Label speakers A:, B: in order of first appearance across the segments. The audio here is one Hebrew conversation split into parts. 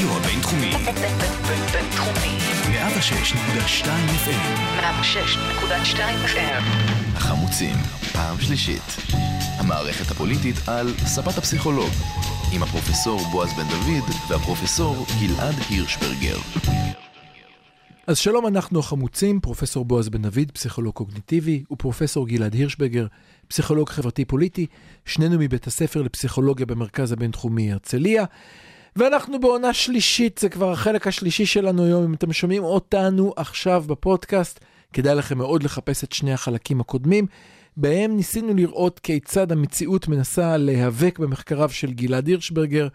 A: הרדיו הבינתחומי.
B: בינתחומי.
A: 106.2 FM.
B: 106.2 FM.
A: החמוצים, פעם שלישית. המערכת הפוליטית על ספת הפסיכולוג. עם הפרופסור בועז בן דוד והפרופסור גלעד הירשברגר.
C: אז שלום, אנחנו החמוצים, פרופסור בועז בן דוד, פסיכולוג קוגניטיבי, ופרופסור גלעד הירשברגר, פסיכולוג חברתי-פוליטי, שנינו מבית הספר לפסיכולוגיה במרכז הבינתחומי הרצליה. ואנחנו בעונה שלישית, זה כבר החלק השלישי שלנו היום, אם אתם שומעים אותנו עכשיו בפודקאסט, כדאי לכם מאוד לחפש את שני החלקים הקודמים. בהם ניסינו לראות כיצד המציאות מנסה להיאבק במחקריו של גלעד הירשברגר,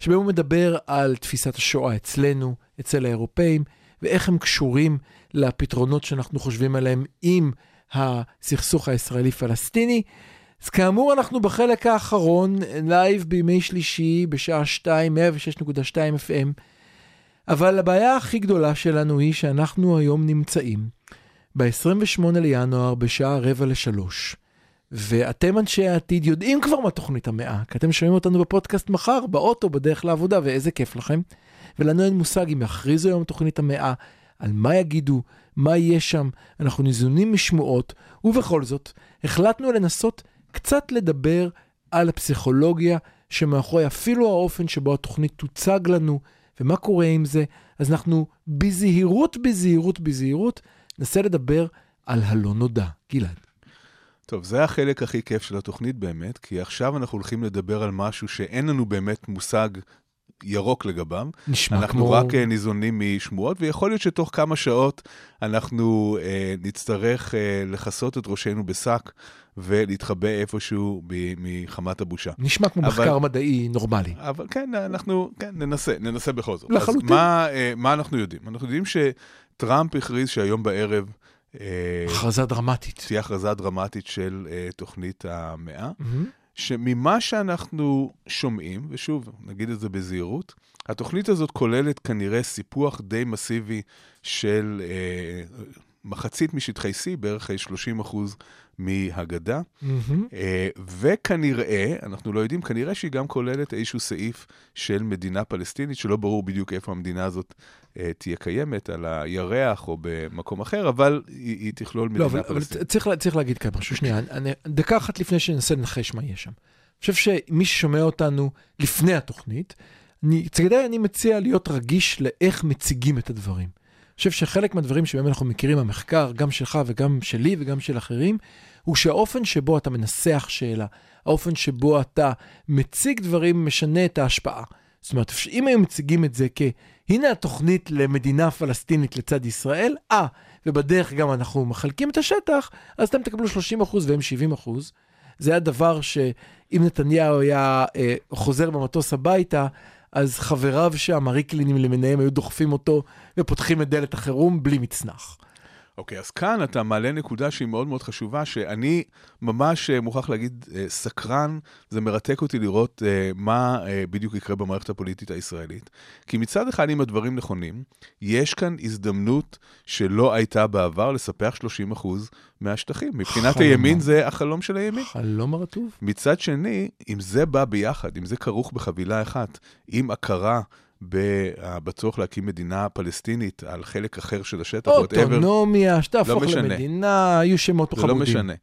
C: שבהם הוא מדבר על תפיסת השואה אצלנו, אצל האירופאים, ואיך הם קשורים לפתרונות שאנחנו חושבים עליהם עם הסכסוך הישראלי-פלסטיני. אז כאמור, אנחנו בחלק האחרון, live בימי שלישי, בשעה 2, 106.2 FM, אבל הבעיה הכי גדולה שלנו היא שאנחנו היום נמצאים ב-28 לינואר בשעה רבע לשלוש. ואתם אנשי העתיד יודעים כבר מה תוכנית המאה, כי אתם שומעים אותנו בפודקאסט מחר, באוטו, בדרך לעבודה, ואיזה כיף לכם. ולנו אין מושג אם יכריזו היום תוכנית המאה, על מה יגידו, מה יהיה שם, אנחנו ניזונים משמועות, ובכל זאת, החלטנו לנסות קצת לדבר על הפסיכולוגיה שמאחורי אפילו האופן שבו התוכנית תוצג לנו, ומה קורה עם זה. אז אנחנו בזהירות, בזהירות, בזהירות, ננסה לדבר על הלא נודע. גלעד.
D: טוב, זה החלק הכי כיף של התוכנית באמת, כי עכשיו אנחנו הולכים לדבר על משהו שאין לנו באמת מושג ירוק לגביו.
C: נשמע
D: אנחנו
C: כמו...
D: רק אה, ניזונים משמועות, ויכול להיות שתוך כמה שעות אנחנו אה, נצטרך אה, לכסות את ראשנו בשק ולהתחבא איפשהו מחמת הבושה.
C: נשמע כמו
D: אבל-
C: מחקר מדעי נורמלי.
D: אבל כן, אנחנו, כן, ננסה, ננסה בכל זאת.
C: לחלוטין.
D: אז מה, אה, מה אנחנו יודעים? אנחנו יודעים שטראמפ הכריז שהיום בערב אה,
C: הכרזה דרמטית.
D: תהיה הכרזה דרמטית של אה, תוכנית המאה.
C: מהמם.
D: שממה שאנחנו שומעים, ושוב, נגיד את זה בזהירות, התוכנית הזאת כוללת כנראה סיפוח די מסיבי של אה, מחצית משטחי C, בערך 30 אחוז מהגדה. אה, וכנראה, אנחנו לא יודעים, כנראה שהיא גם כוללת איזשהו סעיף של מדינה פלסטינית, שלא ברור בדיוק איפה המדינה הזאת אה, תהיה קיימת, על הירח או במקום אחר, אבל היא, היא תכלול
C: לא,
D: מדינה
C: אבל, אבל
D: פלסטינית.
C: צריך, לה- צריך להגיד כאן משהו, שנייה, אני, דקה אחת לפני שננסה לנחש מה יהיה שם. אני חושב שמי ששומע אותנו לפני התוכנית, אני, כדאי אני מציע להיות רגיש לאיך מציגים את הדברים. חושב שחלק מהדברים שבהם אנחנו מכירים מהמחקר, גם שלך וגם שלי וגם של אחרים, הוא שהאופן שבו אתה מנסח שאלה, האופן שבו אתה מציג דברים משנה את ההשפעה. זאת אומרת, אם היו מציגים את זה כ... הנה התוכנית למדינה פלסטינית לצד ישראל, אה, ובדרך גם אנחנו מחלקים את השטח, אז אתם תקבלו 30% והם 70%. זה הדבר שאם נתניהו היה אה, חוזר במטוס הביתה, אז חבריו שם, הריקלינים למיניהם, היו דוחפים אותו ופותחים את דלת החירום בלי מצנח.
D: אוקיי, אז כאן אתה מעלה נקודה שהיא מאוד מאוד חשובה, שאני ממש אה, מוכרח להגיד אה, סקרן, זה מרתק אותי לראות אה, מה בדיוק יקרה במערכת הפוליטית הישראלית. כי מצד אחד, אם הדברים נכונים, יש כאן הזדמנות שלא הייתה בעבר לספח 30% מהשטחים. מבחינת
C: חלום.
D: הימין זה החלום של הימין.
C: חלום הרטוב.
D: מצד שני, אם זה בא ביחד, אם זה כרוך בחבילה אחת, עם הכרה בצורך להקים מדינה פלסטינית על חלק אחר של השטח,
C: אוטונומיה, שתהפוך
D: לא.
C: למדינה, היו שמות
D: זה
C: חמודים.
D: לא משנה.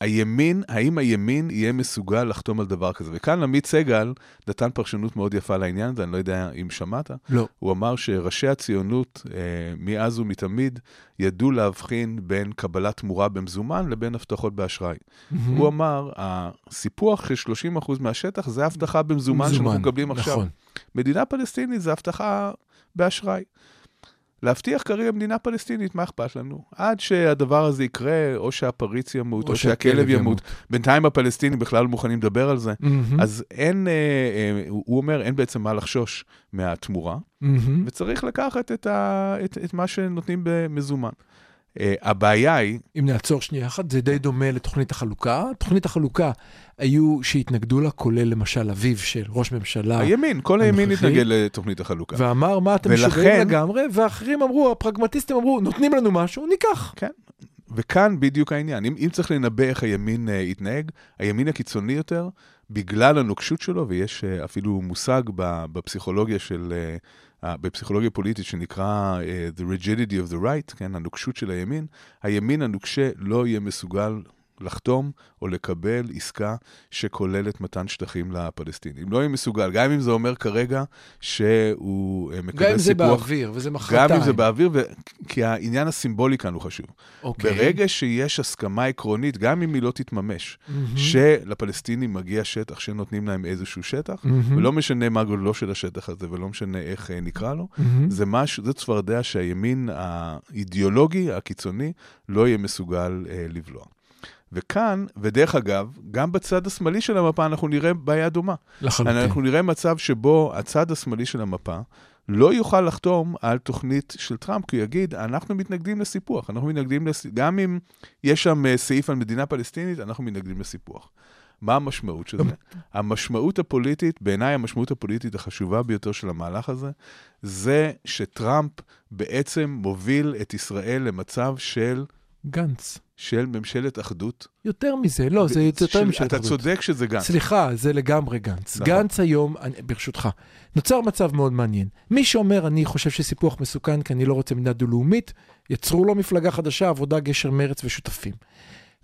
D: הימין, האם הימין יהיה מסוגל לחתום על דבר כזה? וכאן עמית סגל נתן פרשנות מאוד יפה לעניין הזה, אני לא יודע אם שמעת.
C: לא.
D: הוא אמר שראשי הציונות, אה, מאז ומתמיד, ידעו להבחין בין קבלת תמורה במזומן לבין הבטחות באשראי.
C: מהמם.
D: הוא אמר, הסיפוח של 30% מהשטח זה הבטחה במזומן שאנחנו
C: מזומן,
D: מקבלים עכשיו.
C: נכון.
D: מדינה פלסטינית זה הבטחה באשראי. להבטיח כרגע מדינה פלסטינית, מה אכפת לנו? עד שהדבר הזה יקרה, או שהפריץ ימות, או,
C: או
D: שהכלב ימות.
C: ימות.
D: בינתיים הפלסטינים בכלל לא מוכנים לדבר על זה.
C: מהמם.
D: אז אין, אה, אה, הוא אומר, אין בעצם מה לחשוש מהתמורה,
C: מהמם.
D: וצריך לקחת את, ה, את, את מה שנותנים במזומן. אה, הבעיה היא,
C: אם נעצור שנייה אחת, זה די דומה לתוכנית החלוקה. תוכנית החלוקה היו שהתנגדו לה, כולל למשל אביו של ראש ממשלה,
D: הימין, כל הימין. התנגד לתוכנית החלוקה.
C: ואמר, מה אתם
D: ולכן-
C: משוגעים לגמרי, ואחרים אמרו, הפרגמטיסטים אמרו, נותנים לנו משהו, ניקח.
D: כן. וכאן בדיוק העניין. אם, אם צריך לנבא איך הימין uh, יתנהג, הימין הקיצוני יותר, בגלל הנוקשות שלו, ויש uh, אפילו מושג בפסיכולוגיה של... Uh, בפסיכולוגיה פוליטית שנקרא uh, The Rigidity of the Right, כן, הנוקשות של הימין, הימין הנוקשה לא יהיה מסוגל לחתום או לקבל עסקה שכוללת מתן שטחים לפלסטינים. לא יהיה מסוגל, גם אם זה אומר כרגע שהוא מקבל סיפוח.
C: גם אם זה באוויר, וזה מחרתיים.
D: גם אם זה באוויר, ו... כי העניין הסימבולי כאן הוא חשוב. אוקיי. ברגע שיש הסכמה עקרונית, גם אם היא לא תתממש, mm-hmm. שלפלסטינים מגיע שטח שנותנים להם איזשהו שטח, mm-hmm. ולא משנה מה גודלו של השטח הזה, ולא משנה איך אה, נקרא לו, mm-hmm. זה משהו, זה צפרדע שהימין האידיאולוגי, הקיצוני, לא יהיה מסוגל אה, לבלוע. וכאן, ודרך אגב, גם בצד השמאלי של המפה אנחנו נראה בעיה דומה.
C: לחלוטין.
D: אנחנו נראה מצב שבו הצד השמאלי של המפה לא יוכל לחתום על תוכנית של טראמפ, כי הוא יגיד, אנחנו מתנגדים לסיפוח, אנחנו מתנגדים, לס... גם אם יש שם אה, סעיף על מדינה פלסטינית, אנחנו מתנגדים לסיפוח. מה המשמעות של זה? המשמעות הפוליטית, בעיניי המשמעות הפוליטית החשובה ביותר של המהלך הזה, זה שטראמפ בעצם מוביל את ישראל למצב של...
C: גנץ.
D: של ממשלת אחדות.
C: יותר מזה, לא, זה יותר של, ממשלת
D: אתה
C: אחדות.
D: אתה צודק שזה גנץ.
C: סליחה, זה לגמרי גנץ. נכון. גנץ היום, אני, ברשותך, נוצר מצב מאוד מעניין. מי שאומר, אני חושב שסיפוח מסוכן כי אני לא רוצה מדינה דו-לאומית, יצרו לו מפלגה חדשה, עבודה, גשר, מרץ ושותפים.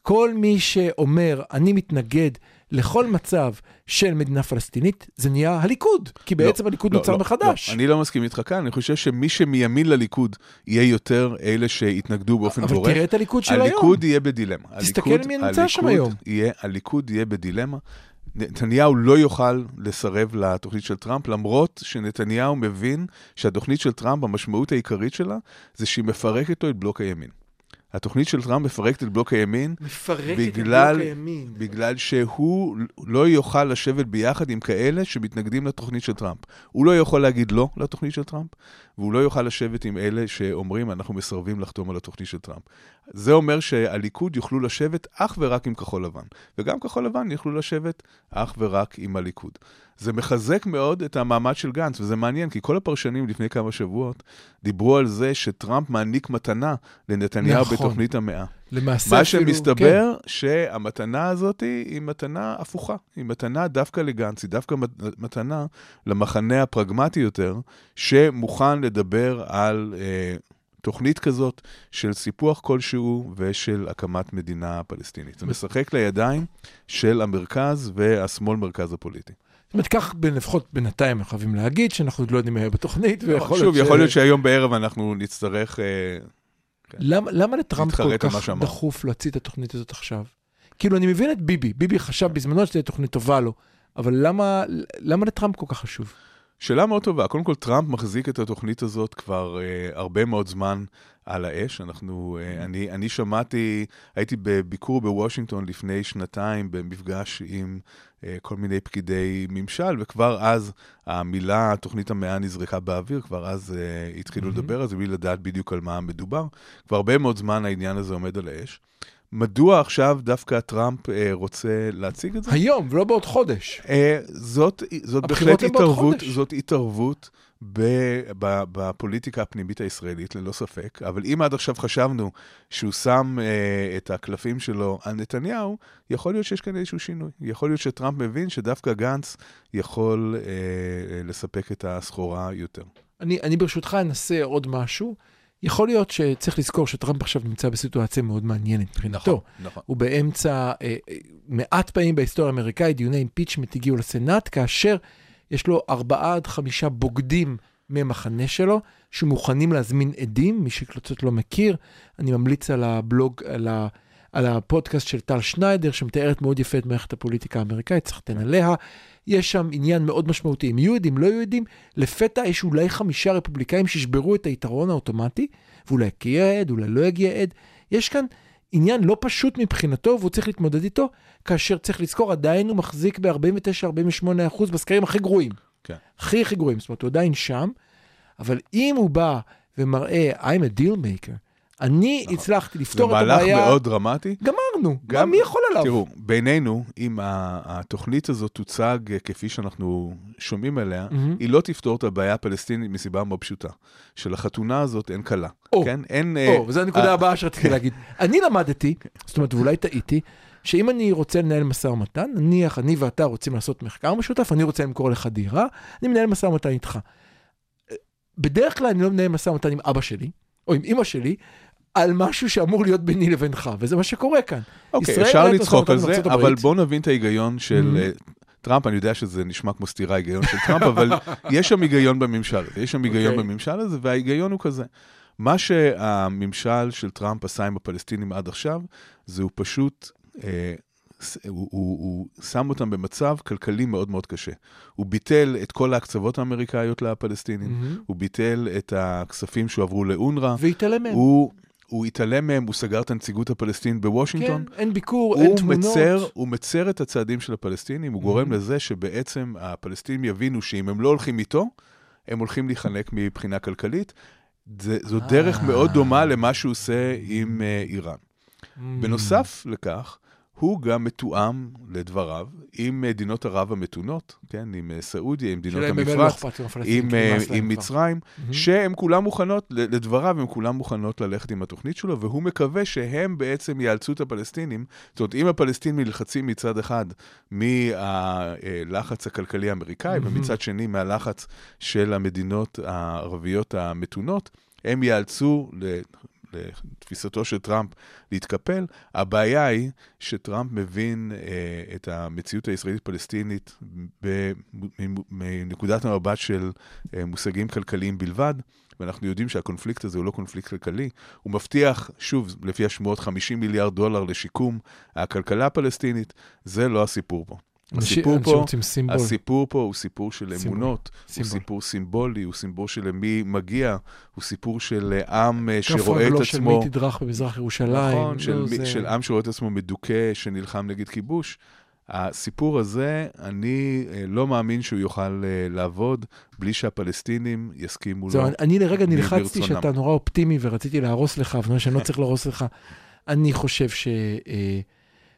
C: כל מי שאומר, אני מתנגד לכל מצב של מדינה פלסטינית, זה נהיה הליכוד, כי לא, בעצם לא, הליכוד לא, נוצר לא, מחדש.
D: לא, אני לא מסכים איתך כאן, אני חושב שמי שמימין לליכוד יהיה יותר אלה שהתנגדו באופן
C: אבל
D: גורף.
C: אבל תראה את הליכוד של
D: הליכוד
C: היום.
D: הליכוד יהיה בדילמה.
C: תסתכל הליכוד, מי נמצא שם היום.
D: יהיה, הליכוד יהיה בדילמה. נתניהו לא יוכל לסרב לתוכנית של טראמפ, למרות שנתניהו מבין שהתוכנית של טראמפ, המשמעות העיקרית שלה, זה שהיא מפרקת לו את בלוק הימין. התוכנית של טראמפ מפרקת את בלוק הימין.
C: מפרקת בגלל, את בלוק הימין.
D: בגלל שהוא לא יוכל לשבת ביחד עם כאלה שמתנגדים לתוכנית של טראמפ. הוא לא יכול להגיד לא לתוכנית של טראמפ, והוא לא יוכל לשבת עם אלה שאומרים, אנחנו מסרבים לחתום על התוכנית של טראמפ. זה אומר שהליכוד יוכלו לשבת אך ורק עם כחול לבן, וגם כחול לבן יוכלו לשבת אך ורק עם הליכוד. זה מחזק מאוד את המעמד של גנץ, וזה מעניין, כי כל הפרשנים לפני כמה שבועות דיברו על זה שטראמפ מעניק מתנה לנתניהו נכון. בתוכנית המאה.
C: למעשה
D: מה שמסתבר, כן. שהמתנה הזאת היא מתנה הפוכה. היא מתנה דווקא לגנץ, היא דווקא מתנה למחנה הפרגמטי יותר, שמוכן לדבר על אה, תוכנית כזאת של סיפוח כלשהו ושל הקמת מדינה פלסטינית. זה משחק לידיים של המרכז והשמאל-מרכז הפוליטי.
C: זאת אומרת, כך לפחות בינתיים אנחנו חייבים להגיד שאנחנו עוד לא יודעים מה יהיה בתוכנית,
D: לא, ויכול להיות ש... שוב, יכול להיות שהיום בערב אנחנו נצטרך...
C: כן. למה, למה לטראמפ כל כך דחוף להוציא את התוכנית הזאת עכשיו? כאילו, אני מבין את ביבי, ביבי חשב בזמנו שזו תוכנית טובה לו, אבל למה, למה לטראמפ כל כך חשוב?
D: שאלה מאוד טובה. קודם כל, טראמפ מחזיק את התוכנית הזאת כבר אה, הרבה מאוד זמן על האש. אנחנו, אה, אני, אני שמעתי, הייתי בביקור בוושינגטון לפני שנתיים במפגש עם אה, כל מיני פקידי ממשל, וכבר אז המילה, תוכנית המאה נזרקה באוויר, כבר אז אה, התחילו mm-hmm. לדבר על זה בלי לדעת בדיוק על מה מדובר. כבר הרבה מאוד זמן העניין הזה עומד על האש. מדוע עכשיו דווקא טראמפ אה, רוצה להציג את זה?
C: היום, ולא בעוד חודש.
D: אה, זאת, זאת בהחלט התערבות, זאת התערבות בפוליטיקה הפנימית הישראלית, ללא ספק. אבל אם עד עכשיו חשבנו שהוא שם אה, את הקלפים שלו על נתניהו, יכול להיות שיש כאן איזשהו שינוי. יכול להיות שטראמפ מבין שדווקא גנץ יכול אה, לספק את הסחורה יותר.
C: אני, אני ברשותך אנסה עוד משהו. יכול להיות שצריך לזכור שטראמפ עכשיו נמצא בסיטואציה מאוד מעניינת מבחינתו. נכון, נכון. הוא באמצע, אה, אה, מעט פעמים בהיסטוריה האמריקאית, דיוני אימפיצ'מנט הגיעו לסנאט, כאשר יש לו ארבעה עד חמישה בוגדים מהמחנה שלו, שמוכנים להזמין עדים, מי שקצת לא מכיר, אני ממליץ על הבלוג, על, ה, על הפודקאסט של טל שניידר, שמתארת מאוד יפה את מערכת הפוליטיקה האמריקאית, צריך לתן עליה. יש שם עניין מאוד משמעותי, אם יהיו עדים, לא יהיו עדים, לפתע יש אולי חמישה רפובליקאים שישברו את היתרון האוטומטי, ואולי יגיע עד, אולי לא יגיע עד. יש כאן עניין לא פשוט מבחינתו, והוא צריך להתמודד איתו, כאשר צריך לזכור, עדיין הוא מחזיק ב-49-48 אחוז בסקרים הכי גרועים. כן. הכי הכי גרועים, זאת אומרת, הוא עדיין שם, אבל אם הוא בא ומראה, I'm a deal maker, אני
D: נכון.
C: הצלחתי
D: זה
C: לפתור את
D: מהלך
C: הבעיה,
D: מאוד דרמטי.
C: גמרנו,
D: גם-
C: מי יכול עליו?
D: תראו, בינינו, אם התוכנית הזאת תוצג אה, כפי שאנחנו שומעים עליה,
C: מהמם.
D: היא לא תפתור את הבעיה הפלסטינית מסיבה מאוד פשוטה. שלחתונה הזאת אין כלה.
C: או,
D: כן? אין... אה,
C: או, וזו הנקודה
D: אה,
C: הבאה שרציתי להגיד. אני למדתי, זאת אומרת, ואולי טעיתי, שאם אני רוצה לנהל משא ומתן, נניח אני ואתה רוצים לעשות מחקר משותף, אני רוצה למכור לך דירה, אני מנהל משא ומתן איתך. בדרך כלל אני לא מנהל משא ומתן עם אבא שלי, או עם אימא שלי, על משהו שאמור להיות ביני לבינך, וזה מה שקורה כאן.
D: אוקיי,
C: ישראל
D: אפשר לצחוק על זה,
C: ארצות
D: אבל
C: הברית.
D: בואו נבין את ההיגיון של אה, טראמפ. אני יודע שזה נשמע כמו סתירה ההיגיון של טראמפ, אבל יש שם היגיון בממשל הזה. יש שם היגיון
C: אוקיי.
D: בממשל הזה, וההיגיון הוא כזה. מה שהממשל של טראמפ עשה עם הפלסטינים עד עכשיו, זה הוא פשוט... אה, הוא, הוא, הוא שם אותם במצב כלכלי מאוד מאוד קשה. הוא ביטל את כל ההקצבות האמריקאיות לפלסטינים,
C: מהמם.
D: הוא ביטל את הכספים שהועברו לאונר"א,
C: והתעלם מהם.
D: הוא, הוא התעלם מהם, הוא סגר את הנציגות הפלסטינית בוושינגטון,
C: כן, אין ביקור, אין תמונות.
D: מצר, הוא מצר את הצעדים של הפלסטינים, הוא גורם לזה שבעצם הפלסטינים יבינו שאם הם לא הולכים איתו, הם הולכים להיחנק מבחינה כלכלית. זה, זו
C: אה.
D: דרך מאוד דומה למה שהוא עושה עם uh, איראן.
C: Mm.
D: בנוסף לכך, הוא גם מתואם, לדבריו, עם מדינות ערב המתונות, כן, עם אה, סעודיה, עם מדינות
C: לא
D: המפרץ,
C: עם
D: עם, אה. מצרים. שהן כולן מוכנות, לדבריו, הן כולן מוכנות ללכת עם התוכנית שלו, והוא מקווה שהם בעצם יאלצו את הפלסטינים. זאת אומרת, אם הפלסטינים נלחצים מצד אחד מהלחץ הכלכלי האמריקאי. ומצד שני מהלחץ של המדינות הערביות המתונות, הם יאלצו, לתפיסתו של טראמפ, להתקפל. הבעיה היא שטראמפ מבין אה, את המציאות הישראלית-פלסטינית מנקודת המבט של אה, מושגים כלכליים בלבד, ואנחנו יודעים שהקונפליקט הזה הוא לא קונפליקט כלכלי. הוא מבטיח, שוב, לפי השמועות, 50 מיליארד דולר לשיקום הכלכלה הפלסטינית. זה לא הסיפור פה. הסיפור פה. הסיפור פה הוא סיפור של
C: סימבול.
D: אמונות, הוא
C: סימבול.
D: סיפור סימבולי, הוא סיפור של למי מגיע, הוא סיפור של אה, עם אה,
C: כף
D: שרואה את
C: רגלו של
D: עצמו...
C: מי תדרך במזרח ירושלים.
D: נכון, של,
C: לא,
D: מי-
C: זה-
D: של עם שרואה את עצמו מדוכא, שנלחם נגד כיבוש. הסיפור הזה, אני אה, לא מאמין שהוא יוכל אה, לעבוד בלי שהפלסטינים יסכימו
C: זהו,
D: לו.
C: אני- אני לרגע
D: מי
C: נלחצתי
D: ברצונם.
C: שאתה נורא אופטימי ורציתי להרוס לך, אבל שאני לא צריך להרוס לך. אני חושב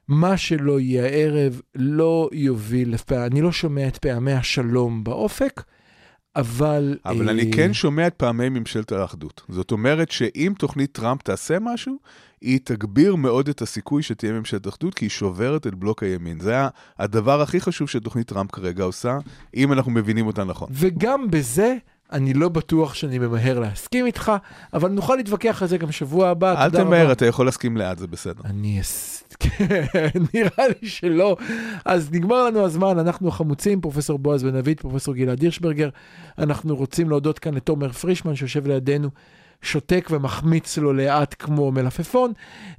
C: שמה שלא יהיה הערב לא יוביל, לפע... אני לא שומע את פעמי השלום באופק, אבל...
D: אבל
C: אה,
D: אני כן שומע את פעמי ממשלת האחדות. זאת אומרת שאם תוכנית טראמפ תעשה משהו, היא תגביר מאוד את הסיכוי שתהיה ממשלת אחדות, כי היא שוברת את בלוק הימין. זה הדבר הכי חשוב שתוכנית טראמפ כרגע עושה, אם אנחנו מבינים אותה נכון.
C: וגם בזה... אני לא בטוח שאני ממהר להסכים איתך, אבל נוכל להתווכח על זה גם שבוע הבא.
D: אל תמהר. אתה יכול להסכים לאט, זה בסדר.
C: אני אס... כן, נראה לי שלא. אז נגמר לנו הזמן, אנחנו החמוצים, פרופסור בועז בן דוד, פרופסור גלעד הירשברגר. אנחנו רוצים להודות כאן לתומר פרישמן שיושב לידינו, שותק ומחמיץ לו לאט כמו מלפפון,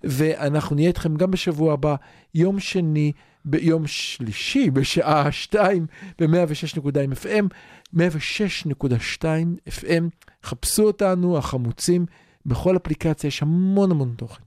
C: ואנחנו נהיה איתכם גם בשבוע הבא, יום שני, ביום שלישי, בשעה 2 ב-106.2 FM, 106.2 FM. חפשו אותנו, החמוצים, בכל אפליקציה יש המון המון תוכן.